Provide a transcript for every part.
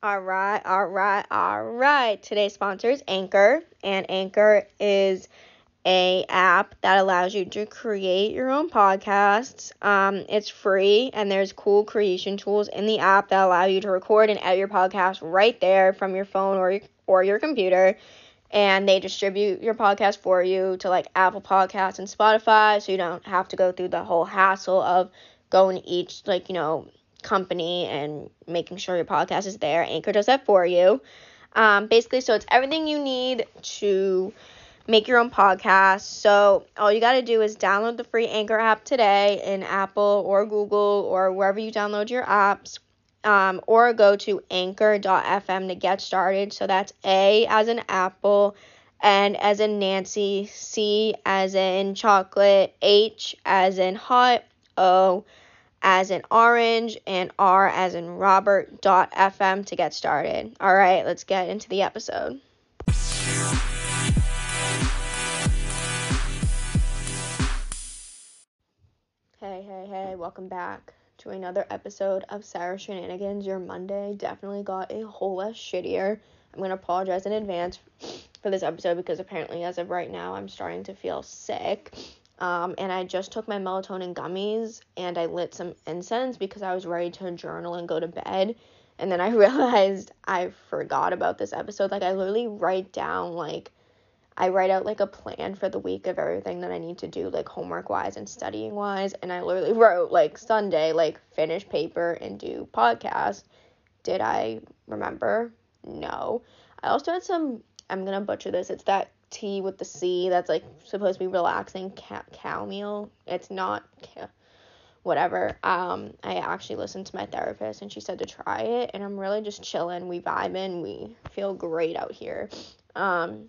All right, all right, all right. Today's sponsor is Anchor, and Anchor is a app that allows you to create your own podcasts. Um, it's free, and there's cool creation tools in the app that allow you to record and edit your podcast right there from your phone or your, or your computer. And they distribute your podcast for you to like Apple Podcasts and Spotify, so you don't have to go through the whole hassle of going each like you know company and making sure your podcast is there. Anchor does that for you. Um, basically, so it's everything you need to make your own podcast. So all you got to do is download the free Anchor app today in Apple or Google or wherever you download your apps. Um, or go to anchor.fm to get started. So that's A as in apple, N as in Nancy, C as in chocolate, H as in hot, O as in orange, and R as in Robert dot FM to get started. All right, let's get into the episode. Hey, hey, hey, welcome back to another episode of Sarah Shenanigans. Your Monday definitely got a whole less shittier. I'm going to apologize in advance for this episode because apparently, as of right now, I'm starting to feel sick. Um, and I just took my melatonin gummies and I lit some incense because I was ready to journal and go to bed. And then I realized I forgot about this episode. Like, I literally write down, like, I write out like a plan for the week of everything that I need to do, like homework wise and studying wise. And I literally wrote like Sunday, like finish paper and do podcast. Did I remember? No. I also had some, I'm gonna butcher this, it's that tea with the C that's like supposed to be relaxing, cow meal. It's not, whatever. Um, I actually listened to my therapist and she said to try it. And I'm really just chilling. We vibing. We feel great out here. Um,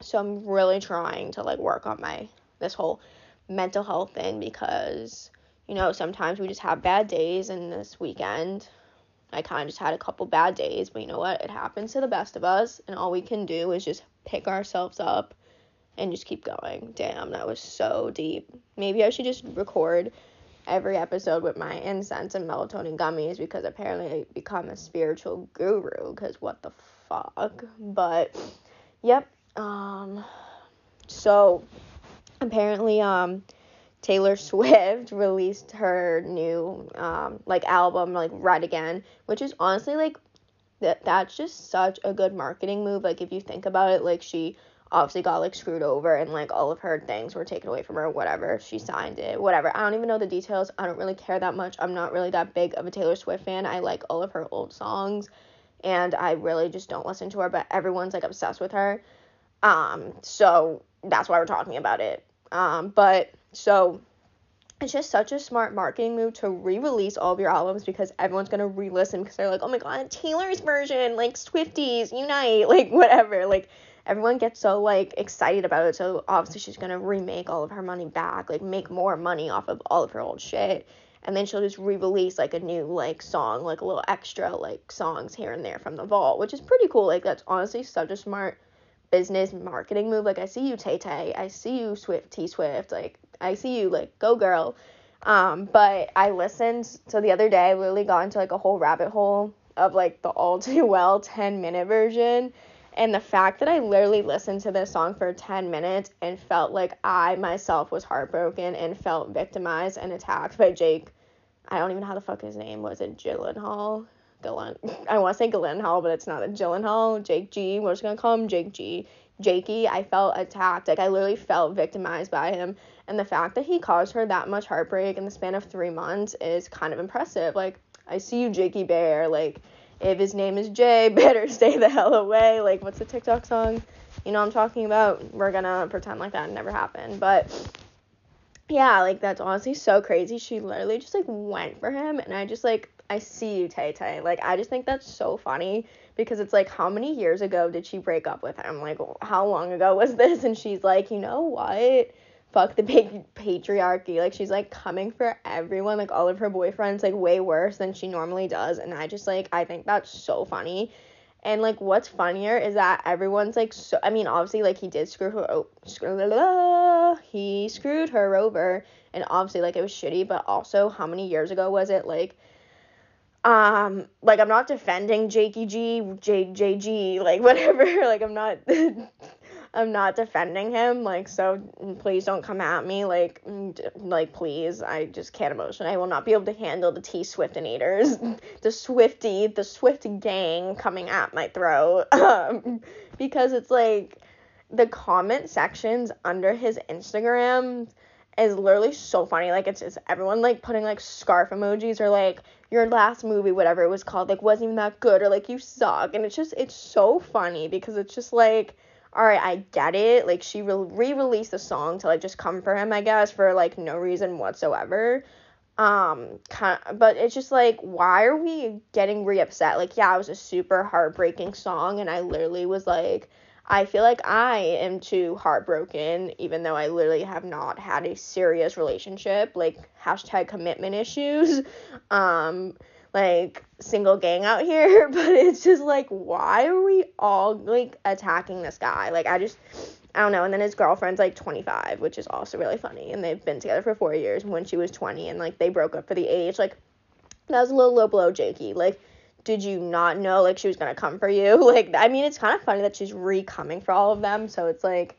so I'm really trying to like work on my this whole mental health thing because you know sometimes we just have bad days and this weekend I kind of just had a couple bad days, but you know what? It happens to the best of us and all we can do is just pick ourselves up and just keep going. Damn, that was so deep. Maybe I should just record every episode with my incense and melatonin gummies because apparently I become a spiritual guru because what the fuck. But yep, um, so apparently, um, Taylor Swift released her new um like album like Red Again, which is honestly like that that's just such a good marketing move. Like if you think about it, like she obviously got like screwed over and like all of her things were taken away from her, whatever. She signed it, whatever. I don't even know the details. I don't really care that much. I'm not really that big of a Taylor Swift fan. I like all of her old songs and I really just don't listen to her, but everyone's like obsessed with her. Um, so that's why we're talking about it. Um, but so it's just such a smart marketing move to re-release all of your albums because everyone's gonna re-listen because they're like, oh my god, Taylor's version, like Swifties unite, like whatever, like everyone gets so like excited about it. So obviously she's gonna remake all of her money back, like make more money off of all of her old shit, and then she'll just re-release like a new like song, like a little extra like songs here and there from the vault, which is pretty cool. Like that's honestly such a smart business marketing move. Like I see you Tay Tay, I see you Swift T Swift, like I see you like go girl. Um, but I listened so the other day I literally got into like a whole rabbit hole of like the all too well 10 minute version. And the fact that I literally listened to this song for 10 minutes and felt like I myself was heartbroken and felt victimized and attacked by Jake. I don't even know how the fuck his name was. It Gyllenhaal? Gillen. I want to say Gyllenhaal, but it's not a Gyllenhaal. Jake G. We're just gonna call him Jake G. Jakey. I felt attacked. Like I literally felt victimized by him, and the fact that he caused her that much heartbreak in the span of three months is kind of impressive. Like I see you, Jakey Bear. Like if his name is Jay, better stay the hell away. Like what's the TikTok song? You know I'm talking about? We're gonna pretend like that never happened, but yeah, like that's honestly so crazy. She literally just like went for him, and I just like I see you, Tay Tay. Like I just think that's so funny because it's like how many years ago did she break up with him? Like how long ago was this? And she's like, you know what? Fuck the big patriarchy. Like she's like coming for everyone, like all of her boyfriends, like way worse than she normally does. And I just like I think that's so funny. And like what's funnier is that everyone's like so I mean obviously like he did screw her oh, screw, la, la, he screwed her over and obviously like it was shitty but also how many years ago was it like um like i'm not defending jakey g j jg like whatever. Like i'm not i'm not defending him. Like so please don't come at me. Like like please. I just can't emotion. I will not be able to handle the t swiftinators the swifty the swift gang coming at my throat. Um because it's like the comment sections under his instagram is literally so funny. Like it's, just everyone like putting like scarf emojis or like your last movie, whatever it was called, like wasn't even that good or like you suck. And it's just it's so funny because it's just like, all right, I get it. Like she re-released the song to like just come for him, I guess, for like no reason whatsoever. Um, kind of, but it's just like, why are we getting re-upset? Like, yeah, it was a super heartbreaking song, and I literally was like I feel like I am too heartbroken, even though I literally have not had a serious relationship, like hashtag commitment issues, um, like single gang out here. But it's just like, why are we all like attacking this guy? Like, I just, I don't know. And then his girlfriend's like 25, which is also really funny. And they've been together for four years when she was 20, and like they broke up for the age. Like, that was a little low blow, Jakey. Like, did you not know like she was gonna come for you? Like I mean it's kind of funny that she's re coming for all of them. So it's like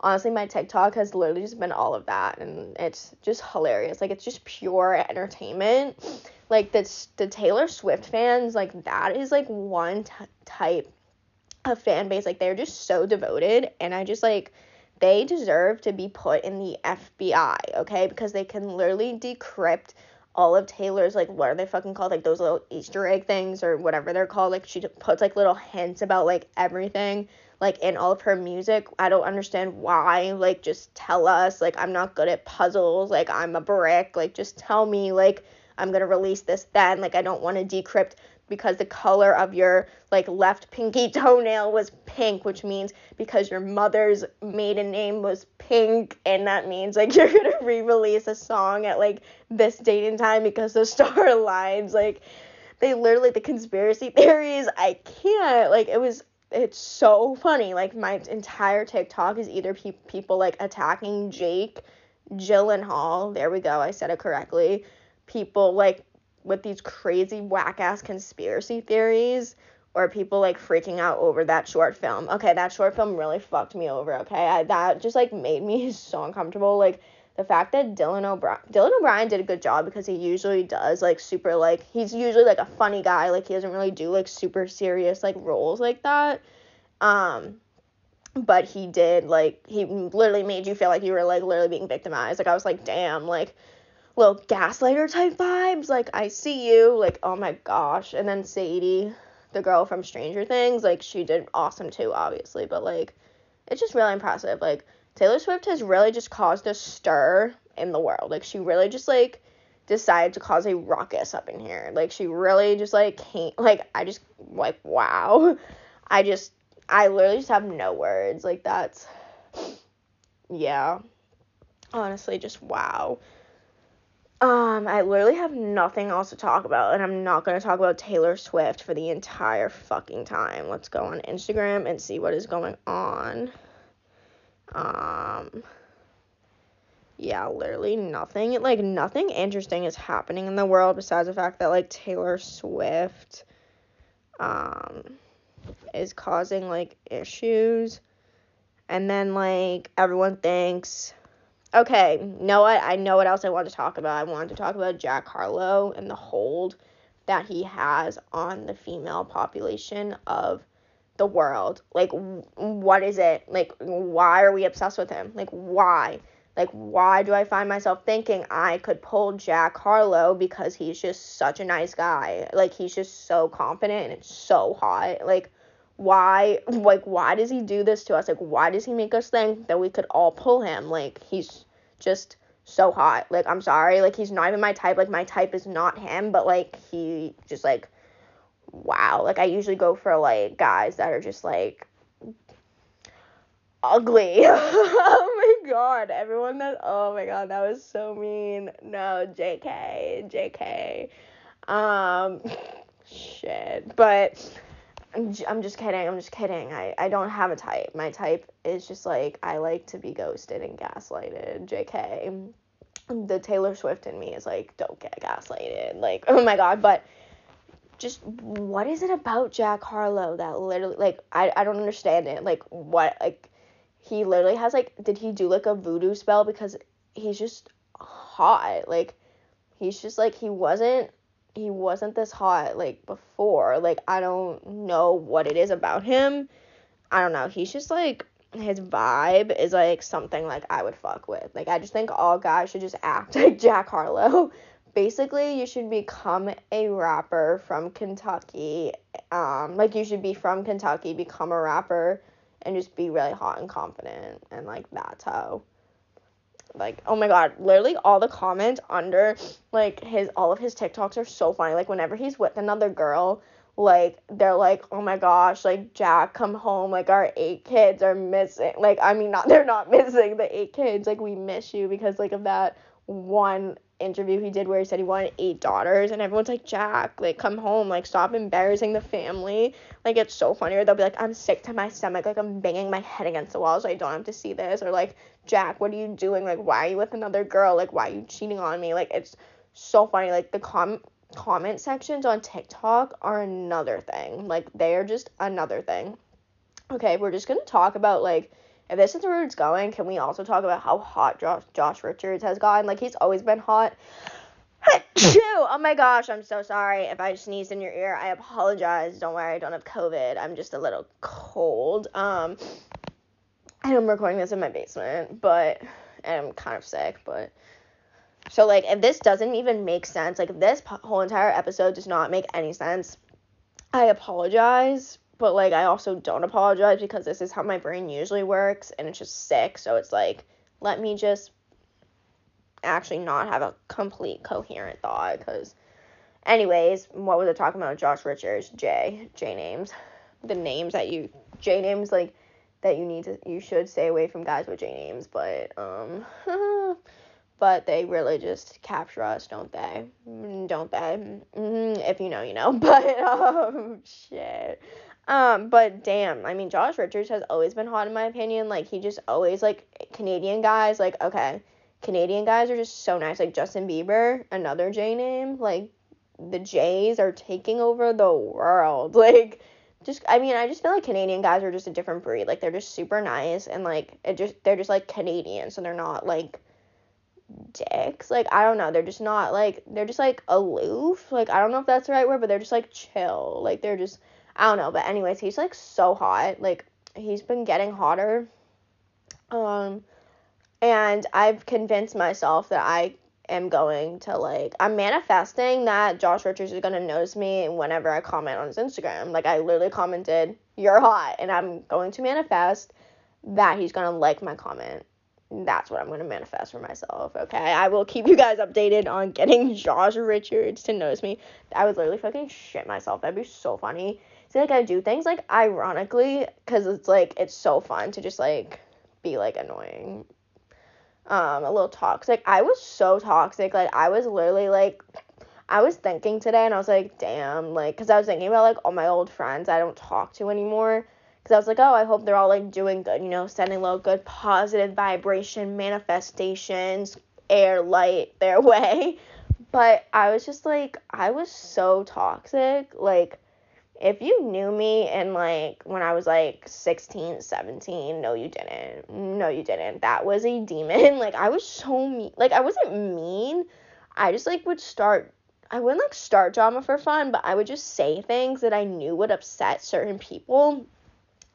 honestly my TikTok has literally just been all of that and it's just hilarious. Like it's just pure entertainment. Like this the Taylor Swift fans like that is like one t- type of fan base like they're just so devoted and I just like they deserve to be put in the FBI, okay? Because they can literally decrypt all of Taylor's like what are they fucking called? Like those little Easter egg things or whatever they're called. Like she puts like little hints about like everything like in all of her music. I don't understand why like just tell us like I'm not good at puzzles like I'm a brick like just tell me like I'm gonna release this then like I don't want to decrypt because the color of your like left pinky toenail was pink, which means because your mother's maiden name was pink, and that means like you're gonna re-release a song at like this date and time because the star lines. Like they literally the conspiracy theories. I can't like it was. It's so funny. Like my entire TikTok is either pe- people like attacking Jake Gyllenhaal. There we go. I said it correctly. People like with these crazy whack ass conspiracy theories or people like freaking out over that short film. Okay, that short film really fucked me over, okay? I, that just like made me so uncomfortable. Like the fact that Dylan O'Brien Dylan O'Brien did a good job because he usually does like super like he's usually like a funny guy, like he doesn't really do like super serious like roles like that. Um but he did like he literally made you feel like you were like literally being victimized. Like I was like, damn, like little gaslighter type vibes. Like, I see you. Like, oh my gosh. And then Sadie, the girl from Stranger Things, like, she did awesome too, obviously. But, like, it's just really impressive. Like, Taylor Swift has really just caused a stir in the world. Like, she really just, like, decided to cause a ruckus up in here. Like, she really just, like, came. Like, I just, like, wow. I just, I literally just have no words. Like, that's, yeah. Honestly, just wow. Um, I literally have nothing else to talk about, and I'm not gonna talk about Taylor Swift for the entire fucking time. Let's go on Instagram and see what is going on. Um, yeah, literally nothing. Like nothing interesting is happening in the world besides the fact that like Taylor Swift, um, is causing like issues, and then like everyone thinks Okay, know what? I know what else I want to talk about. I wanted to talk about Jack Harlow and the hold that he has on the female population of the world. Like, what is it? Like, why are we obsessed with him? Like, why? Like, why do I find myself thinking I could pull Jack Harlow because he's just such a nice guy? Like, he's just so confident and it's so hot. Like, why like why does he do this to us? Like why does he make us think that we could all pull him? Like he's just so hot. Like i'm sorry. Like he's not even my type. Like my type is not him but like he just like wow. Like i usually go for like guys that are just like ugly. Oh my god. Everyone that oh my god that was so mean. No jk jk um shit. But I'm, I'm just kidding. I'm just kidding. I, I don't have a type. My type is just like I like to be ghosted and gaslighted. JK. The Taylor Swift in me is like don't get gaslighted. Like oh my god, but just what is it about Jack Harlow that literally like I, I don't understand it. Like what like he literally has like did he do like a voodoo spell because he's just hot. Like he's just like he wasn't he wasn't this hot like before. Like I don't know what it is about him. I don't know. He's just like his vibe is like something like I would fuck with. Like I just think all guys should just act like Jack Harlow basically you should become a rapper from Kentucky. Um, like you should be from Kentucky, become a rapper, and just be really hot and confident, and like that's how. Like oh my god, literally all the comments under like his all of his TikToks are so funny. Like whenever he's with another girl, like they're like oh my gosh like jack come home. Like our eight kids are missing. Like i mean not they're not missing the eight kids. Like we miss you because like of that one interview he did where he said he wanted eight daughters and everyone's like jack like come home like stop embarrassing the family. Like it's so funny or they'll be like i'm sick to my stomach like i'm banging my head against the wall so i don't have to see this. Or like jack what are you doing? Like why are you with another girl? Like why are you cheating on me? Like it's so funny like the com- comment sections on tiktok are another thing. Like they're just another thing. Okay we're just gonna talk about like if this is where it's going, can we also talk about how hot Josh, Josh Richards has gotten? Like, he's always been hot. oh my gosh, I'm so sorry if I sneezed in your ear. I apologize. Don't worry, I don't have COVID. I'm just a little cold. Um, and I'm recording this in my basement, but and I'm kind of sick, but so like if this doesn't even make sense, like if this whole entire episode does not make any sense, I apologize but like I also don't apologize because this is how my brain usually works and it's just sick. So it's like let me just actually not have a complete coherent thought because anyways, what was I talking about? Josh Richards, J, J names. The names that you J names like that you need to you should stay away from guys with J names, but um but they really just capture us, don't they? Mm, don't they? Mm-hmm. If you know, you know. But um shit. Um, but damn, I mean, Josh Richards has always been hot in my opinion. Like he just always like Canadian guys. Like okay, Canadian guys are just so nice. Like Justin Bieber, another J name. Like the Jays are taking over the world. Like just I mean, I just feel like Canadian guys are just a different breed. Like they're just super nice and like it just they're just like Canadian, so they're not like dicks. Like I don't know, they're just not like they're just like aloof. Like I don't know if that's the right word, but they're just like chill. Like they're just I don't know, but anyways, he's like so hot. Like he's been getting hotter. Um and I've convinced myself that I am going to like I'm manifesting that Josh Richards is gonna notice me whenever I comment on his Instagram. Like I literally commented, You're hot and I'm going to manifest that he's gonna like my comment. That's what I'm gonna manifest for myself. Okay. I will keep you guys updated on getting Josh Richards to notice me. I would literally fucking shit myself. That'd be so funny see like I do things like ironically because it's like it's so fun to just like be like annoying um a little toxic i was so toxic like i was literally like i was thinking today and i was like damn like because i was thinking about like all my old friends i don't talk to anymore because i was like oh i hope they're all like doing good you know sending little good positive vibration manifestations air light their way but i was just like i was so toxic like if you knew me and like when I was like 16, 17, no you didn't. No you didn't. That was a demon. Like I was so mean. Like I wasn't mean. I just like would start I wouldn't like start drama for fun, but I would just say things that I knew would upset certain people.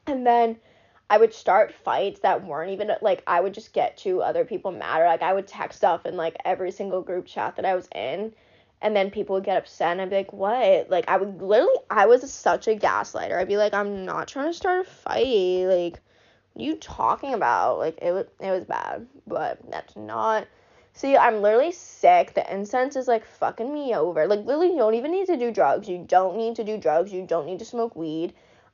And then I would start fights that weren't even like I would just get to other people mad or like I would text stuff in like every single group chat that I was in and then people would get upset and I'd be like, what? Like I would literally I was such a gaslighter. I'd be like, I'm not trying to start a fight. Like you talking about? Like it was it was bad. But that's not See, I'm literally sick. The incense is like fucking me over. Like literally you don't even need to do drugs. You don't need to do drugs. You don't need to smoke weed.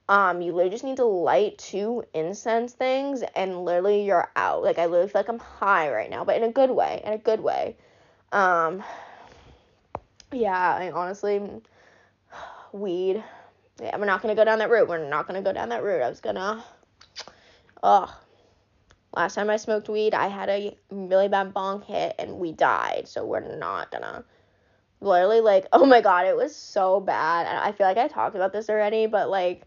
Um, you literally just need to light two incense things and literally you're out. Like I literally feel like I'm high right now, but in a good way. In a good way. Um yeah, I honestly, weed. Yeah, we're not gonna go down that route. We're not gonna go down that route. I was gonna. Ugh. Last time I smoked weed, I had a really bad bong hit and we died. So we're not gonna. literally like oh my god it was so bad i feel like i talked about this already but like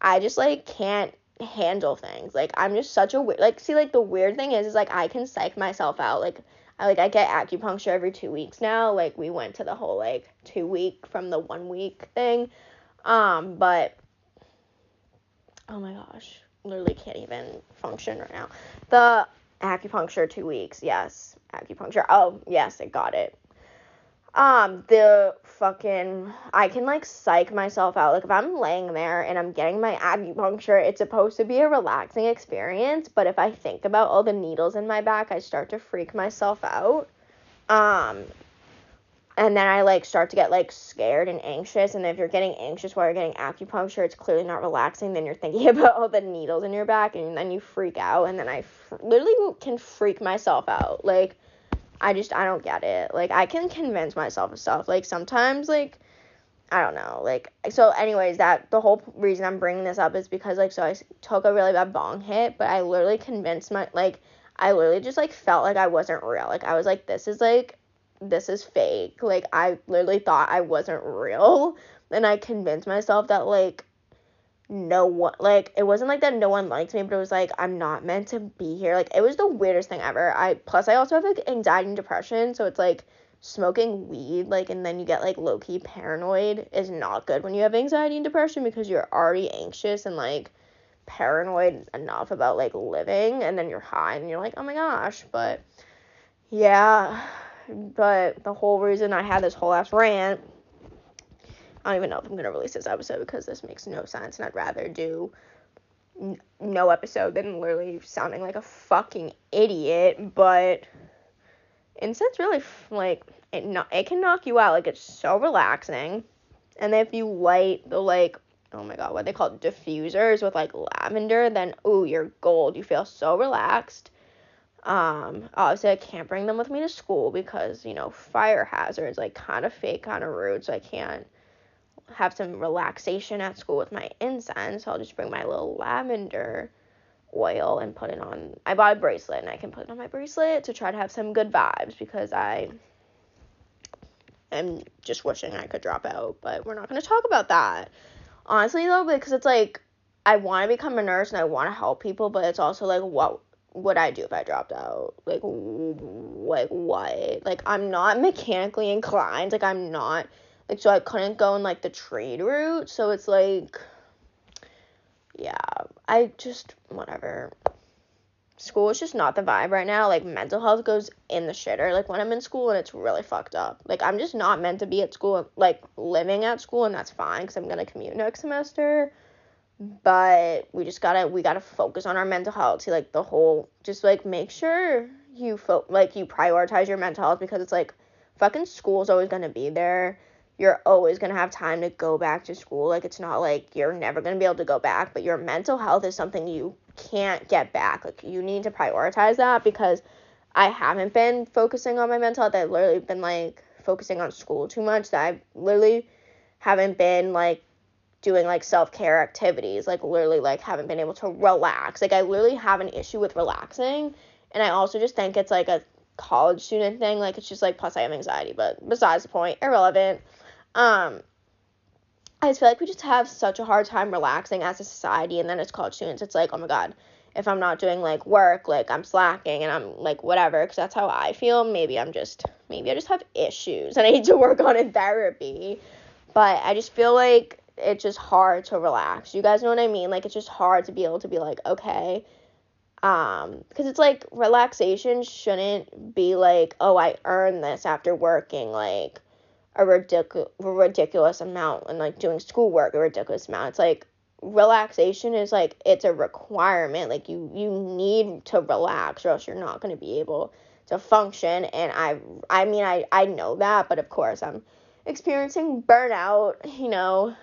i just like can't handle things like i'm just such a weird like see like the weird thing is is like i can psych myself out like I like I get acupuncture every two weeks now. Like we went to the whole like two week from the one week thing. Um, but oh my gosh, literally can't even function right now. The acupuncture two weeks, yes. Acupuncture. Oh yes, I got it. Um, the fucking I can like psych myself out. Like if I'm laying there and I'm getting my acupuncture, it's supposed to be a relaxing experience, but if I think about all the needles in my back, I start to freak myself out. Um and then I like start to get like scared and anxious and if you're getting anxious while you're getting acupuncture, it's clearly not relaxing, then you're thinking about all the needles in your back and then you freak out and then I literally can freak myself out. Like I just I don't get it. Like I can convince myself of stuff. Like sometimes like I don't know. Like so anyways, that the whole reason I'm bringing this up is because like so I took a really bad bong hit, but I literally convinced my like I literally just like felt like I wasn't real. Like I was like this is like this is fake. Like I literally thought I wasn't real. And I convinced myself that like no one like it wasn't like that no one liked me but it was like i'm not meant to be here. Like it was the weirdest thing ever. I plus i also have like anxiety and depression so it's like smoking weed like and then you get like low-key paranoid is not good when you have anxiety and depression because you're already anxious and like paranoid enough about like living and then you're high and you're like oh my gosh but yeah but the whole reason i had this whole ass rant I don't even know if I'm gonna release this episode because this makes no sense, and I'd rather do n- no episode than literally sounding like a fucking idiot. But incense really like it. No- it can knock you out. Like it's so relaxing, and if you light the like oh my god, what they call diffusers with like lavender, then ooh, you're gold. You feel so relaxed. Um, obviously I can't bring them with me to school because, you know, fire hazards, like kind of fake, kind of rude, so I can't have some relaxation at school with my incense. So I'll just bring my little lavender oil and put it on. I bought a bracelet and I can put it on my bracelet to try to have some good vibes because I am just wishing I could drop out, but we're not going to talk about that. Honestly, though, because it's like I want to become a nurse and I want to help people, but it's also like what would I do if I dropped out? Like, like what? Like, I'm not mechanically inclined. Like, I'm not like so I couldn't go in like the trade route. So it's like yeah, I just whatever. School is just not the vibe right now. Like mental health goes in the shitter. Like when I'm in school and it's really fucked up. Like I'm just not meant to be at school, like living at school, and that's fine because I'm gonna commute next semester. But we just gotta we gotta focus on our mental health. See, like the whole just like make sure you fo- like you prioritize your mental health because it's like fucking school's always gonna be there you're always going to have time to go back to school. Like, it's not like you're never going to be able to go back, but your mental health is something you can't get back. Like, you need to prioritize that because I haven't been focusing on my mental health. I've literally been like focusing on school too much that I literally haven't been like doing like self care activities. Like, literally, like, haven't been able to relax. Like, I literally have an issue with relaxing. And I also just think it's like a college student thing. Like, it's just like, plus I have anxiety, but besides the point, irrelevant. Um, I just feel like we just have such a hard time relaxing as a society, and then as college students, it's like, oh my god, if I'm not doing like work, like I'm slacking and I'm like whatever, because that's how I feel. Maybe I'm just, maybe I just have issues and I need to work on in therapy. But I just feel like it's just hard to relax. You guys know what I mean? Like it's just hard to be able to be like, okay, um, because it's like relaxation shouldn't be like, oh, I earned this after working like a ridiculous ridiculous amount and like doing schoolwork a ridiculous amount. It's like relaxation is like it's a requirement. Like you you need to relax or else you're not going to be able to function and I I mean I I know that, but of course I'm experiencing burnout, you know.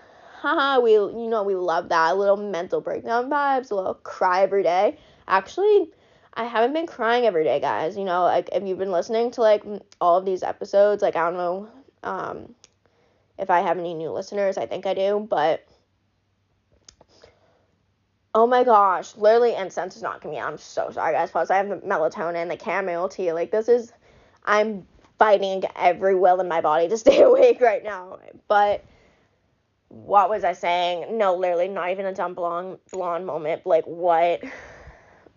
Haha, we you know we love that a little mental breakdown vibes, a little cry every day. Actually, I haven't been crying every day, guys. You know, like if you've been listening to like all of these episodes, like I don't know um, if I have any new listeners, I think I do, but oh my gosh, literally incense is knocking me out. I'm so sorry, guys. Plus, I have the melatonin, the chamomile tea. Like, this is, I'm fighting every will in my body to stay awake right now. But what was I saying? No, literally not even a dumb blonde blonde moment. Like what?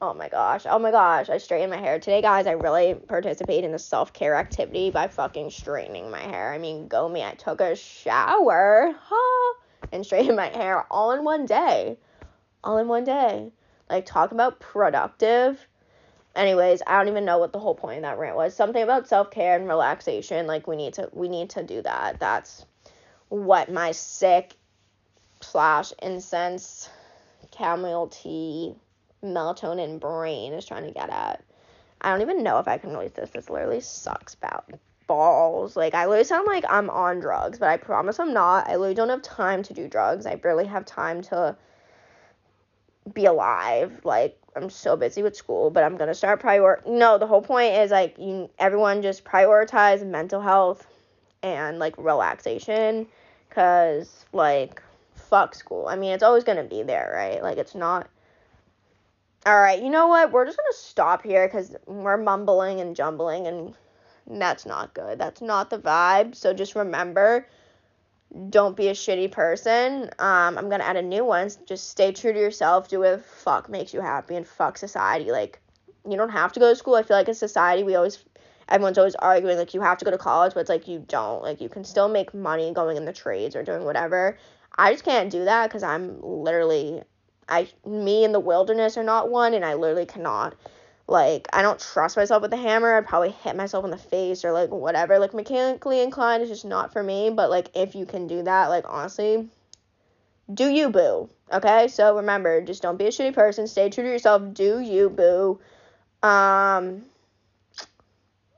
Oh my gosh. Oh my gosh. I straightened my hair today, guys. I really participated in the self care activity by fucking straightening my hair. I mean, go me. I took a shower, huh, and straightened my hair all in one day. All in one day. Like talk about productive. Anyways, I don't even know what the whole point of that rant was. Something about self care and relaxation. Like we need to we need to do that. That's what my sick slash incense chamomile tea melatonin brain is trying to get at. I don't even know if I can release this. This literally sucks about balls. Like I literally sound like I'm on drugs, but I promise I'm not. I literally don't have time to do drugs. I barely have time to be alive. Like I'm so busy with school, but I'm gonna start prior. No, the whole point is like you. Everyone just prioritize mental health and like relaxation, cause like fuck school. I mean, it's always gonna be there, right? Like it's not. All right, you know what? We're just gonna stop here because we're mumbling and jumbling, and that's not good. That's not the vibe. So just remember don't be a shitty person. Um, I'm gonna add a new one. Just stay true to yourself. Do what fuck makes you happy and fuck society. Like, you don't have to go to school. I feel like in society we always everyone's always arguing like you have to go to college, but it's like you don't. Like you can still make money going in the trades or doing whatever. I just can't do that because I'm literally I me in the wilderness are not one and I literally cannot like I don't trust myself with the hammer. I'd probably hit myself in the face or like whatever. Like mechanically inclined is just not for me. But like if you can do that, like honestly, do you boo. Okay? So remember, just don't be a shitty person. Stay true to yourself. Do you boo. Um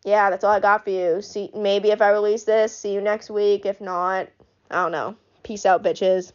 yeah, that's all I got for you. See maybe if I release this, see you next week. If not, I don't know. Peace out, bitches.